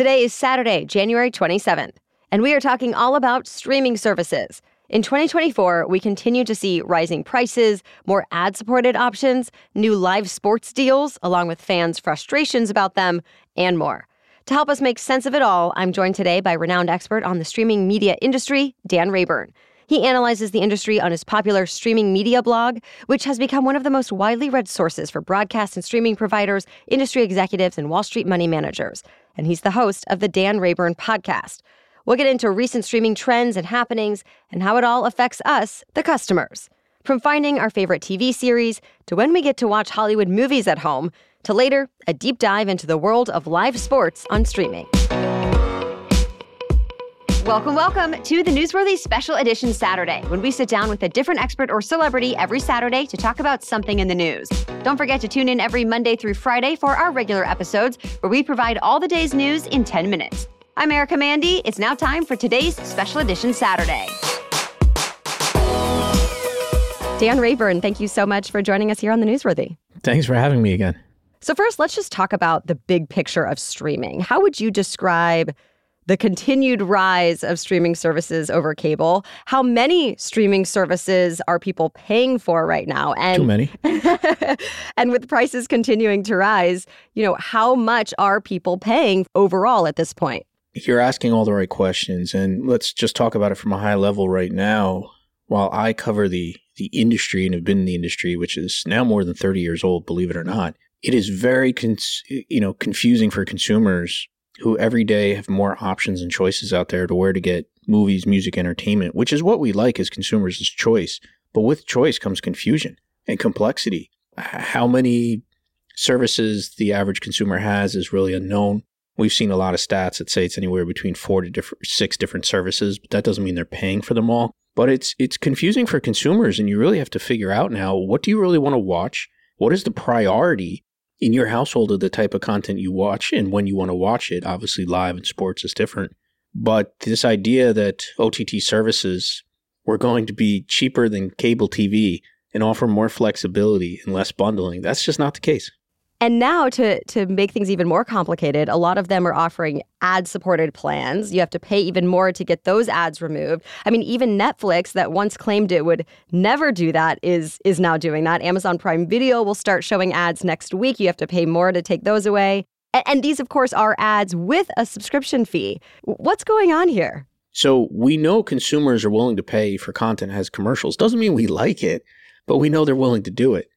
Today is Saturday, January 27th, and we are talking all about streaming services. In 2024, we continue to see rising prices, more ad supported options, new live sports deals, along with fans' frustrations about them, and more. To help us make sense of it all, I'm joined today by renowned expert on the streaming media industry, Dan Rayburn. He analyzes the industry on his popular streaming media blog, which has become one of the most widely read sources for broadcast and streaming providers, industry executives, and Wall Street money managers. And he's the host of the Dan Rayburn podcast. We'll get into recent streaming trends and happenings and how it all affects us, the customers. From finding our favorite TV series to when we get to watch Hollywood movies at home, to later, a deep dive into the world of live sports on streaming. Welcome, welcome to the Newsworthy Special Edition Saturday, when we sit down with a different expert or celebrity every Saturday to talk about something in the news. Don't forget to tune in every Monday through Friday for our regular episodes, where we provide all the day's news in 10 minutes. I'm Erica Mandy. It's now time for today's Special Edition Saturday. Dan Rayburn, thank you so much for joining us here on the Newsworthy. Thanks for having me again. So, first, let's just talk about the big picture of streaming. How would you describe the continued rise of streaming services over cable. How many streaming services are people paying for right now? And too many. and with prices continuing to rise, you know, how much are people paying overall at this point? You're asking all the right questions, and let's just talk about it from a high level right now. While I cover the the industry and have been in the industry, which is now more than 30 years old, believe it or not, it is very cons- you know confusing for consumers who every day have more options and choices out there to where to get movies, music, entertainment, which is what we like as consumers is choice. But with choice comes confusion and complexity. How many services the average consumer has is really unknown. We've seen a lot of stats that say it's anywhere between four to six different services, but that doesn't mean they're paying for them all. But it's it's confusing for consumers, and you really have to figure out now what do you really want to watch? What is the priority in your household of the type of content you watch and when you want to watch it. Obviously, live and sports is different. But this idea that OTT services were going to be cheaper than cable TV and offer more flexibility and less bundling, that's just not the case. And now to to make things even more complicated, a lot of them are offering ad-supported plans. You have to pay even more to get those ads removed. I mean, even Netflix that once claimed it would never do that is is now doing that. Amazon Prime Video will start showing ads next week. You have to pay more to take those away. And, and these of course are ads with a subscription fee. What's going on here? So, we know consumers are willing to pay for content has commercials. Doesn't mean we like it, but we know they're willing to do it.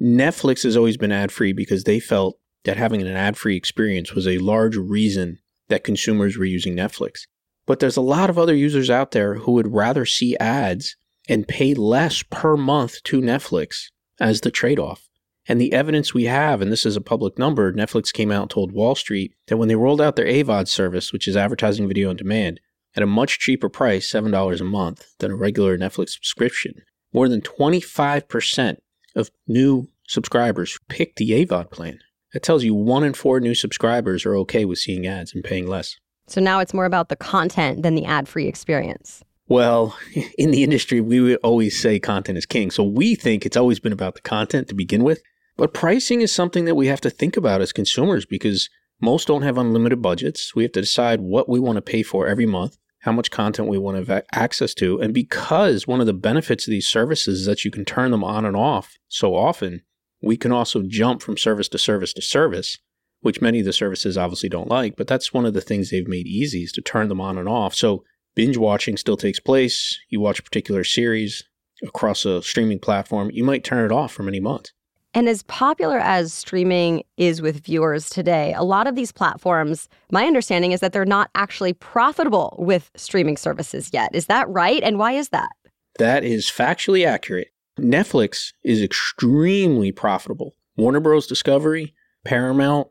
Netflix has always been ad free because they felt that having an ad free experience was a large reason that consumers were using Netflix. But there's a lot of other users out there who would rather see ads and pay less per month to Netflix as the trade off. And the evidence we have, and this is a public number, Netflix came out and told Wall Street that when they rolled out their AVOD service, which is advertising video on demand, at a much cheaper price, $7 a month, than a regular Netflix subscription, more than 25% of new subscribers pick the AVOD plan. That tells you one in four new subscribers are okay with seeing ads and paying less. So now it's more about the content than the ad free experience. Well, in the industry, we would always say content is king. So we think it's always been about the content to begin with. But pricing is something that we have to think about as consumers because most don't have unlimited budgets. We have to decide what we want to pay for every month how much content we want to have access to. And because one of the benefits of these services is that you can turn them on and off so often, we can also jump from service to service to service, which many of the services obviously don't like. But that's one of the things they've made easy is to turn them on and off. So binge watching still takes place. You watch a particular series across a streaming platform, you might turn it off for many months. And as popular as streaming is with viewers today, a lot of these platforms, my understanding is that they're not actually profitable with streaming services yet. Is that right? And why is that? That is factually accurate. Netflix is extremely profitable. Warner Bros. Discovery, Paramount,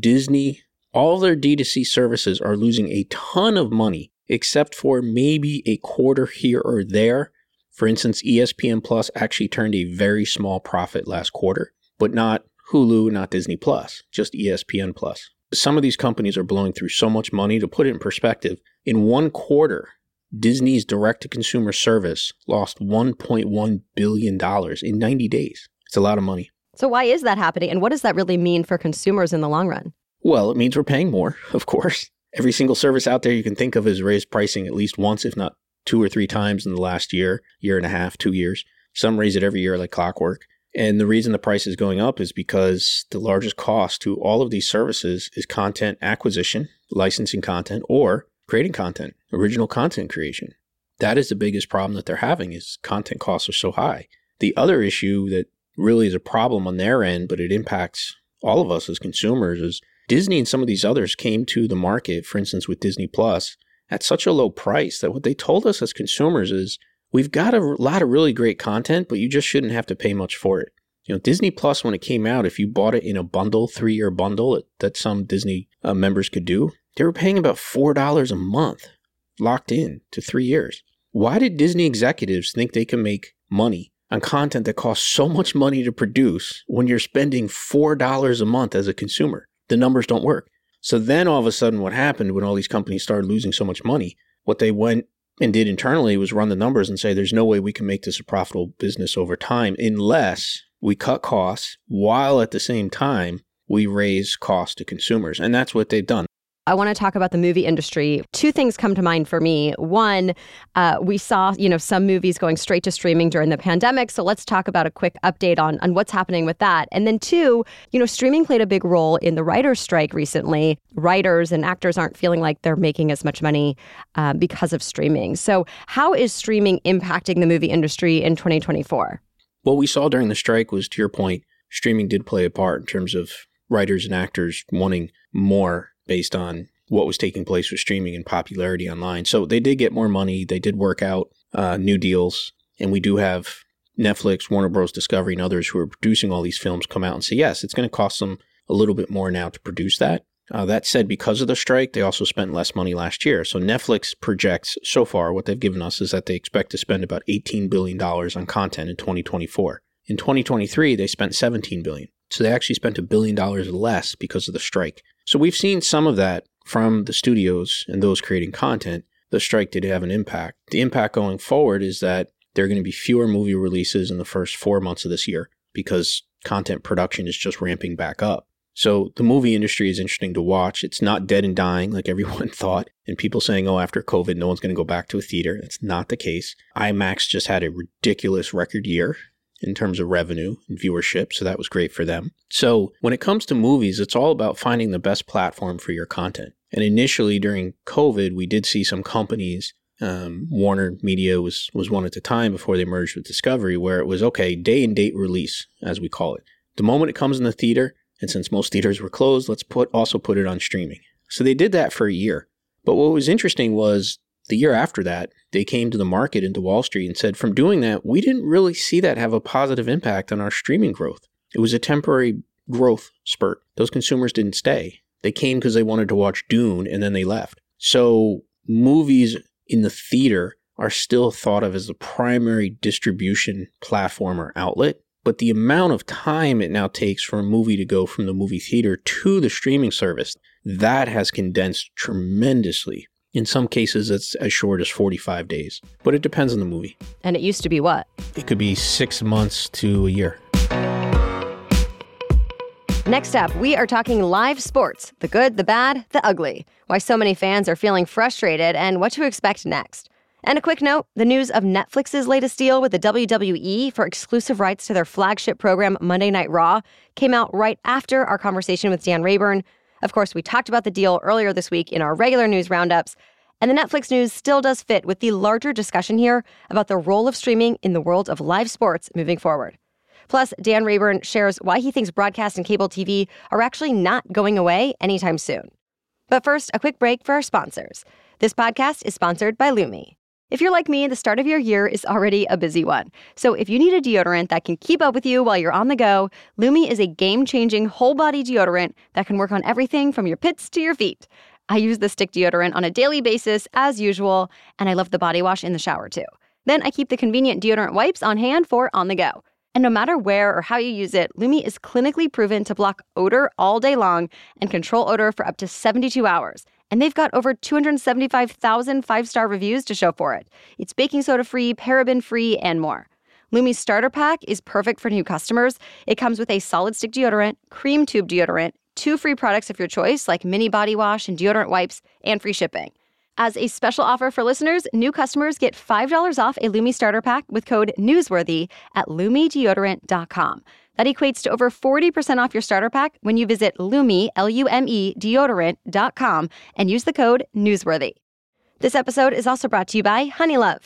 Disney, all their D2C services are losing a ton of money, except for maybe a quarter here or there for instance, ESPN Plus actually turned a very small profit last quarter, but not Hulu, not Disney Plus, just ESPN Plus. Some of these companies are blowing through so much money. To put it in perspective, in one quarter, Disney's direct to consumer service lost $1.1 billion in 90 days. It's a lot of money. So, why is that happening? And what does that really mean for consumers in the long run? Well, it means we're paying more, of course. Every single service out there you can think of has raised pricing at least once, if not two or three times in the last year, year and a half, two years. Some raise it every year like clockwork. And the reason the price is going up is because the largest cost to all of these services is content acquisition, licensing content, or creating content, original content creation. That is the biggest problem that they're having is content costs are so high. The other issue that really is a problem on their end, but it impacts all of us as consumers is Disney and some of these others came to the market, for instance, with Disney Plus, at such a low price that what they told us as consumers is we've got a lot of really great content, but you just shouldn't have to pay much for it. You know, Disney Plus, when it came out, if you bought it in a bundle, three year bundle that some Disney uh, members could do, they were paying about $4 a month locked in to three years. Why did Disney executives think they can make money on content that costs so much money to produce when you're spending $4 a month as a consumer? The numbers don't work. So then all of a sudden, what happened when all these companies started losing so much money? What they went and did internally was run the numbers and say, there's no way we can make this a profitable business over time unless we cut costs while at the same time we raise costs to consumers. And that's what they've done. I want to talk about the movie industry. Two things come to mind for me. One, uh, we saw you know some movies going straight to streaming during the pandemic. So let's talk about a quick update on on what's happening with that. And then two, you know, streaming played a big role in the writers' strike recently. Writers and actors aren't feeling like they're making as much money uh, because of streaming. So how is streaming impacting the movie industry in 2024? What we saw during the strike was, to your point, streaming did play a part in terms of writers and actors wanting more based on what was taking place with streaming and popularity online. So they did get more money. They did work out uh, new deals. And we do have Netflix, Warner Bros. Discovery, and others who are producing all these films come out and say, yes, it's going to cost them a little bit more now to produce that. Uh, that said, because of the strike, they also spent less money last year. So Netflix projects so far what they've given us is that they expect to spend about $18 billion on content in 2024. In 2023, they spent 17 billion. So they actually spent a billion dollars less because of the strike. So we've seen some of that from the studios and those creating content. The strike did have an impact. The impact going forward is that there are going to be fewer movie releases in the first four months of this year because content production is just ramping back up. So the movie industry is interesting to watch. It's not dead and dying like everyone thought. And people saying, oh, after COVID, no one's going to go back to a theater. That's not the case. IMAX just had a ridiculous record year in terms of revenue and viewership. So that was great for them. So when it comes to movies, it's all about finding the best platform for your content. And initially during COVID, we did see some companies. Um, Warner Media was was one at the time before they merged with Discovery, where it was okay day and date release, as we call it. The moment it comes in the theater, and since most theaters were closed, let's put also put it on streaming. So they did that for a year. But what was interesting was the year after that, they came to the market into Wall Street and said, from doing that, we didn't really see that have a positive impact on our streaming growth. It was a temporary growth spurt. Those consumers didn't stay. They came because they wanted to watch Dune and then they left. So movies in the theater are still thought of as the primary distribution platform or outlet. But the amount of time it now takes for a movie to go from the movie theater to the streaming service, that has condensed tremendously in some cases, it's as short as 45 days, but it depends on the movie. And it used to be what? It could be six months to a year. Next up, we are talking live sports the good, the bad, the ugly, why so many fans are feeling frustrated, and what to expect next. And a quick note the news of Netflix's latest deal with the WWE for exclusive rights to their flagship program, Monday Night Raw, came out right after our conversation with Dan Rayburn, of course, we talked about the deal earlier this week in our regular news roundups, and the Netflix news still does fit with the larger discussion here about the role of streaming in the world of live sports moving forward. Plus, Dan Rayburn shares why he thinks broadcast and cable TV are actually not going away anytime soon. But first, a quick break for our sponsors. This podcast is sponsored by Lume. If you're like me, the start of your year is already a busy one. So if you need a deodorant that can keep up with you while you're on the go, Lume is a game-changing whole-body deodorant that can work on everything from your pits to your feet. I use the stick deodorant on a daily basis as usual, and I love the body wash in the shower too. Then I keep the convenient deodorant wipes on hand for on the go. And no matter where or how you use it, Lume is clinically proven to block odor all day long and control odor for up to 72 hours and they've got over 275,000 five star reviews to show for it. It's baking soda free, paraben free, and more. Lume's starter pack is perfect for new customers. It comes with a solid stick deodorant, cream tube deodorant, two free products of your choice, like mini body wash and deodorant wipes, and free shipping. As a special offer for listeners, new customers get $5 off a Lume starter pack with code NEWSWORTHY at LumeDeodorant.com. That equates to over 40% off your starter pack when you visit Lume, L-U-M-E, deodorant.com and use the code NEWSWORTHY. This episode is also brought to you by Honeylove.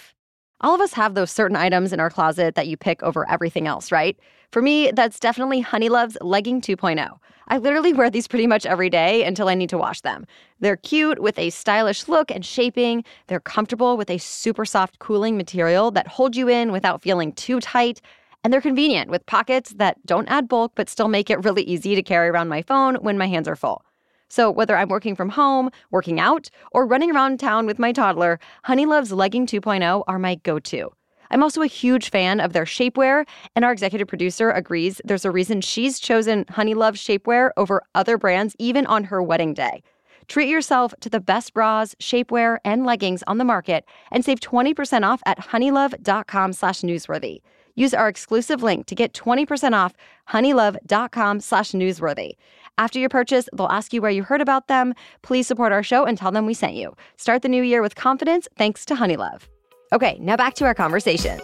All of us have those certain items in our closet that you pick over everything else, right? For me, that's definitely Honeylove's Legging 2.0. I literally wear these pretty much every day until I need to wash them. They're cute with a stylish look and shaping. They're comfortable with a super soft cooling material that holds you in without feeling too tight. And they're convenient with pockets that don't add bulk but still make it really easy to carry around my phone when my hands are full. So, whether I'm working from home, working out, or running around town with my toddler, Honeylove's Legging 2.0 are my go to. I'm also a huge fan of their shapewear, and our executive producer agrees there's a reason she's chosen Honeylove shapewear over other brands, even on her wedding day. Treat yourself to the best bras, shapewear, and leggings on the market and save 20% off at honeylove.com slash newsworthy. Use our exclusive link to get 20% off honeylove.com slash newsworthy. After your purchase, they'll ask you where you heard about them. Please support our show and tell them we sent you. Start the new year with confidence thanks to Honeylove. Okay, now back to our conversation.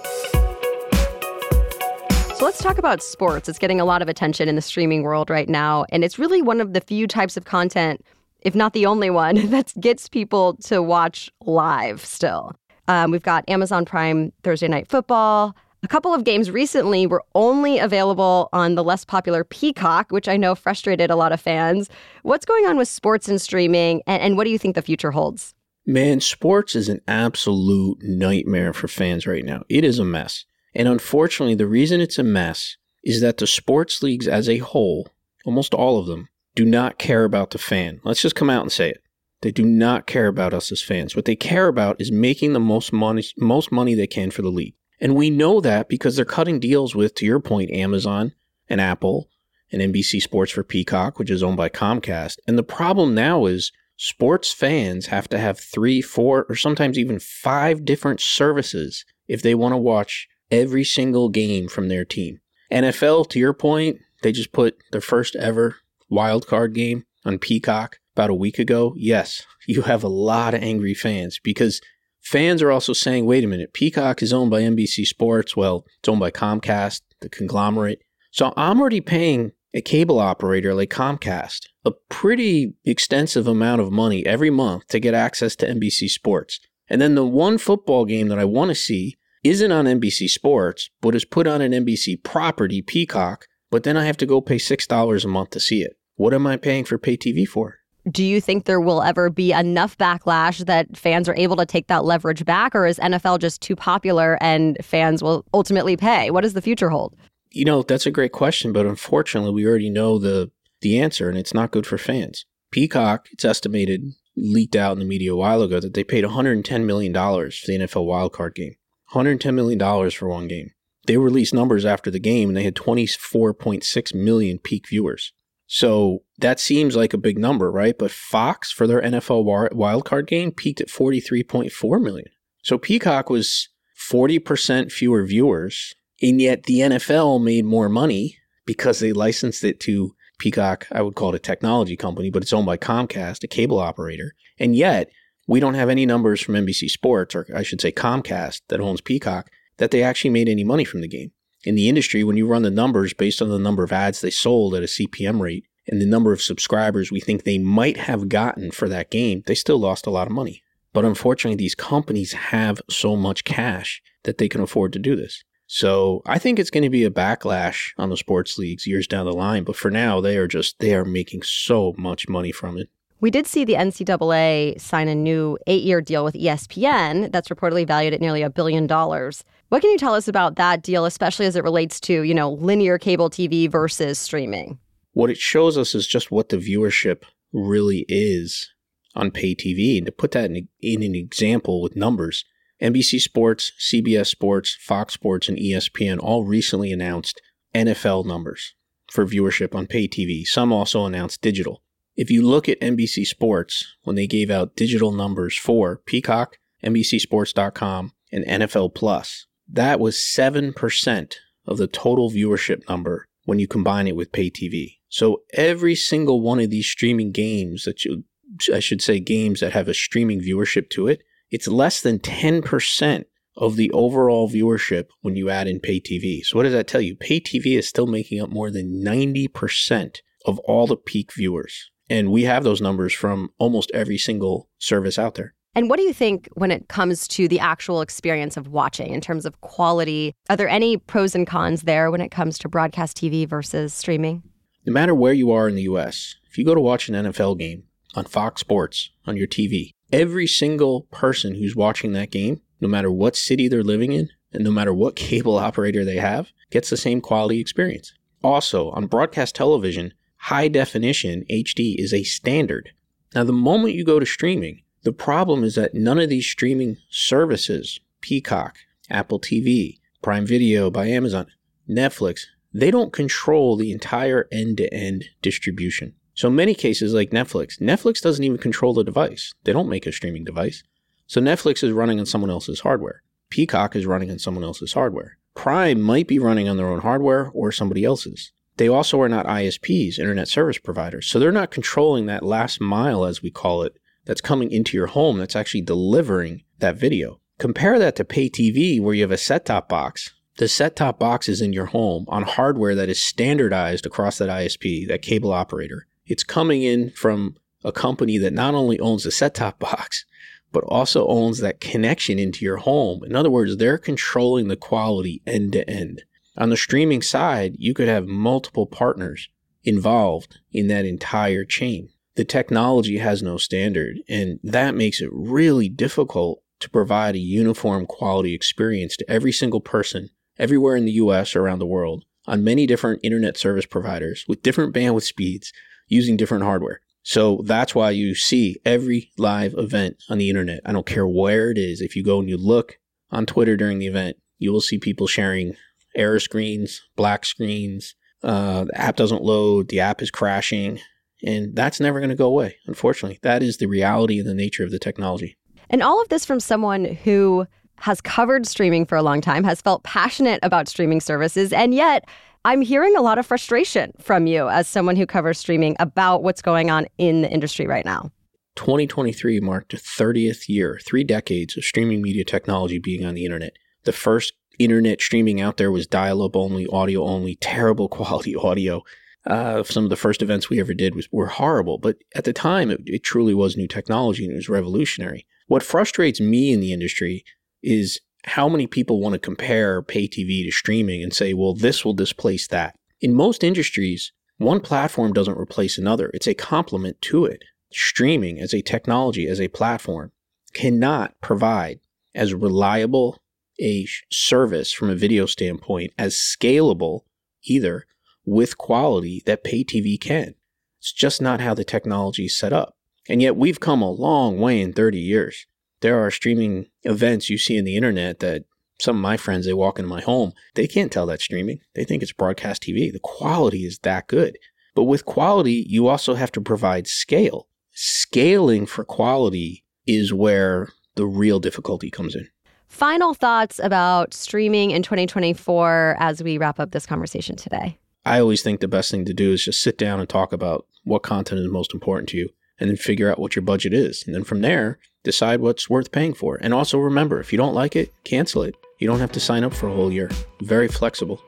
So let's talk about sports. It's getting a lot of attention in the streaming world right now, and it's really one of the few types of content, if not the only one, that gets people to watch live still. Um, we've got Amazon Prime Thursday Night Football. A couple of games recently were only available on the less popular Peacock, which I know frustrated a lot of fans. What's going on with sports and streaming, and, and what do you think the future holds? Man, sports is an absolute nightmare for fans right now. It is a mess. And unfortunately, the reason it's a mess is that the sports leagues as a whole, almost all of them, do not care about the fan. Let's just come out and say it. They do not care about us as fans. What they care about is making the most money most money they can for the league. And we know that because they're cutting deals with, to your point, Amazon and Apple and NBC Sports for Peacock, which is owned by Comcast. And the problem now is sports fans have to have three, four, or sometimes even five different services if they want to watch every single game from their team. NFL, to your point, they just put their first ever wild card game on Peacock about a week ago. Yes, you have a lot of angry fans because Fans are also saying, wait a minute, Peacock is owned by NBC Sports. Well, it's owned by Comcast, the conglomerate. So I'm already paying a cable operator like Comcast a pretty extensive amount of money every month to get access to NBC Sports. And then the one football game that I want to see isn't on NBC Sports, but is put on an NBC property, Peacock, but then I have to go pay $6 a month to see it. What am I paying for pay TV for? Do you think there will ever be enough backlash that fans are able to take that leverage back, or is NFL just too popular and fans will ultimately pay? What does the future hold? You know, that's a great question, but unfortunately, we already know the the answer, and it's not good for fans. Peacock, it's estimated, leaked out in the media a while ago that they paid 110 million dollars for the NFL wildcard game. 110 million dollars for one game. They released numbers after the game, and they had 24.6 million peak viewers. So that seems like a big number, right? But Fox for their NFL wildcard game peaked at 43.4 million. So Peacock was 40% fewer viewers, and yet the NFL made more money because they licensed it to Peacock. I would call it a technology company, but it's owned by Comcast, a cable operator. And yet we don't have any numbers from NBC Sports, or I should say Comcast, that owns Peacock, that they actually made any money from the game in the industry, when you run the numbers based on the number of ads they sold at a CPM rate and the number of subscribers we think they might have gotten for that game, they still lost a lot of money. But unfortunately, these companies have so much cash that they can afford to do this. So I think it's going to be a backlash on the sports leagues years down the line. But for now, they are just, they are making so much money from it. We did see the NCAA sign a new eight year deal with ESPN that's reportedly valued at nearly a billion dollars. What can you tell us about that deal, especially as it relates to, you know, linear cable TV versus streaming? What it shows us is just what the viewership really is on pay TV. And to put that in, in an example with numbers, NBC Sports, CBS Sports, Fox Sports, and ESPN all recently announced NFL numbers for viewership on pay TV. Some also announced digital. If you look at NBC Sports, when they gave out digital numbers for Peacock, NBCSports.com, and NFL Plus, that was 7% of the total viewership number when you combine it with pay TV. So every single one of these streaming games that you, I should say, games that have a streaming viewership to it, it's less than 10% of the overall viewership when you add in pay TV. So what does that tell you? Pay TV is still making up more than 90% of all the peak viewers. And we have those numbers from almost every single service out there. And what do you think when it comes to the actual experience of watching in terms of quality? Are there any pros and cons there when it comes to broadcast TV versus streaming? No matter where you are in the US, if you go to watch an NFL game on Fox Sports on your TV, every single person who's watching that game, no matter what city they're living in, and no matter what cable operator they have, gets the same quality experience. Also, on broadcast television, high definition HD is a standard. Now, the moment you go to streaming, the problem is that none of these streaming services, Peacock, Apple TV, Prime Video by Amazon, Netflix, they don't control the entire end to end distribution. So, in many cases, like Netflix, Netflix doesn't even control the device. They don't make a streaming device. So, Netflix is running on someone else's hardware. Peacock is running on someone else's hardware. Prime might be running on their own hardware or somebody else's. They also are not ISPs, internet service providers. So, they're not controlling that last mile, as we call it, that's coming into your home that's actually delivering that video. Compare that to pay TV where you have a set top box. The set top box is in your home on hardware that is standardized across that ISP, that cable operator. It's coming in from a company that not only owns the set top box, but also owns that connection into your home. In other words, they're controlling the quality end to end. On the streaming side, you could have multiple partners involved in that entire chain the technology has no standard. And that makes it really difficult to provide a uniform quality experience to every single person everywhere in the US or around the world on many different internet service providers with different bandwidth speeds using different hardware. So that's why you see every live event on the internet. I don't care where it is. If you go and you look on Twitter during the event, you will see people sharing error screens, black screens. Uh, the app doesn't load. The app is crashing. And that's never going to go away, unfortunately. That is the reality and the nature of the technology. And all of this from someone who has covered streaming for a long time, has felt passionate about streaming services, and yet I'm hearing a lot of frustration from you as someone who covers streaming about what's going on in the industry right now. 2023 marked the 30th year, three decades of streaming media technology being on the internet. The first internet streaming out there was dial up only, audio only, terrible quality audio. Uh, some of the first events we ever did was, were horrible, but at the time it, it truly was new technology and it was revolutionary. What frustrates me in the industry is how many people want to compare pay TV to streaming and say, well, this will displace that. In most industries, one platform doesn't replace another, it's a complement to it. Streaming as a technology, as a platform, cannot provide as reliable a service from a video standpoint, as scalable either with quality that pay TV can. It's just not how the technology is set up. And yet we've come a long way in 30 years. There are streaming events you see in the internet that some of my friends, they walk into my home, they can't tell that streaming. They think it's broadcast TV. The quality is that good. But with quality, you also have to provide scale. Scaling for quality is where the real difficulty comes in. Final thoughts about streaming in 2024 as we wrap up this conversation today. I always think the best thing to do is just sit down and talk about what content is most important to you and then figure out what your budget is. And then from there, decide what's worth paying for. And also remember, if you don't like it, cancel it. You don't have to sign up for a whole year. Very flexible.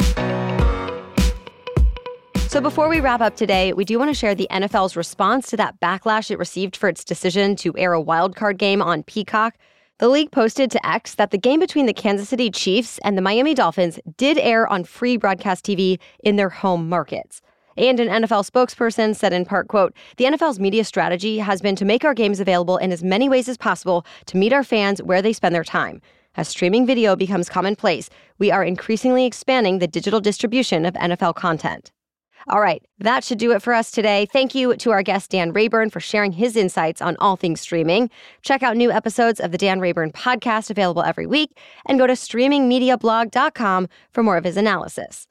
So before we wrap up today, we do want to share the NFL's response to that backlash it received for its decision to air a wildcard game on Peacock. The league posted to X that the game between the Kansas City Chiefs and the Miami Dolphins did air on free broadcast TV in their home markets. And an NFL spokesperson said in part, quote, the NFL's media strategy has been to make our games available in as many ways as possible to meet our fans where they spend their time. As streaming video becomes commonplace, we are increasingly expanding the digital distribution of NFL content. All right, that should do it for us today. Thank you to our guest, Dan Rayburn, for sharing his insights on all things streaming. Check out new episodes of the Dan Rayburn podcast available every week and go to streamingmediablog.com for more of his analysis.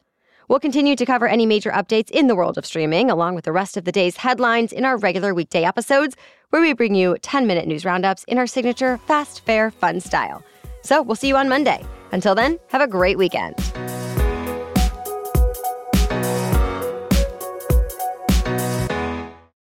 We'll continue to cover any major updates in the world of streaming, along with the rest of the day's headlines in our regular weekday episodes, where we bring you 10 minute news roundups in our signature fast, fair, fun style. So we'll see you on Monday. Until then, have a great weekend.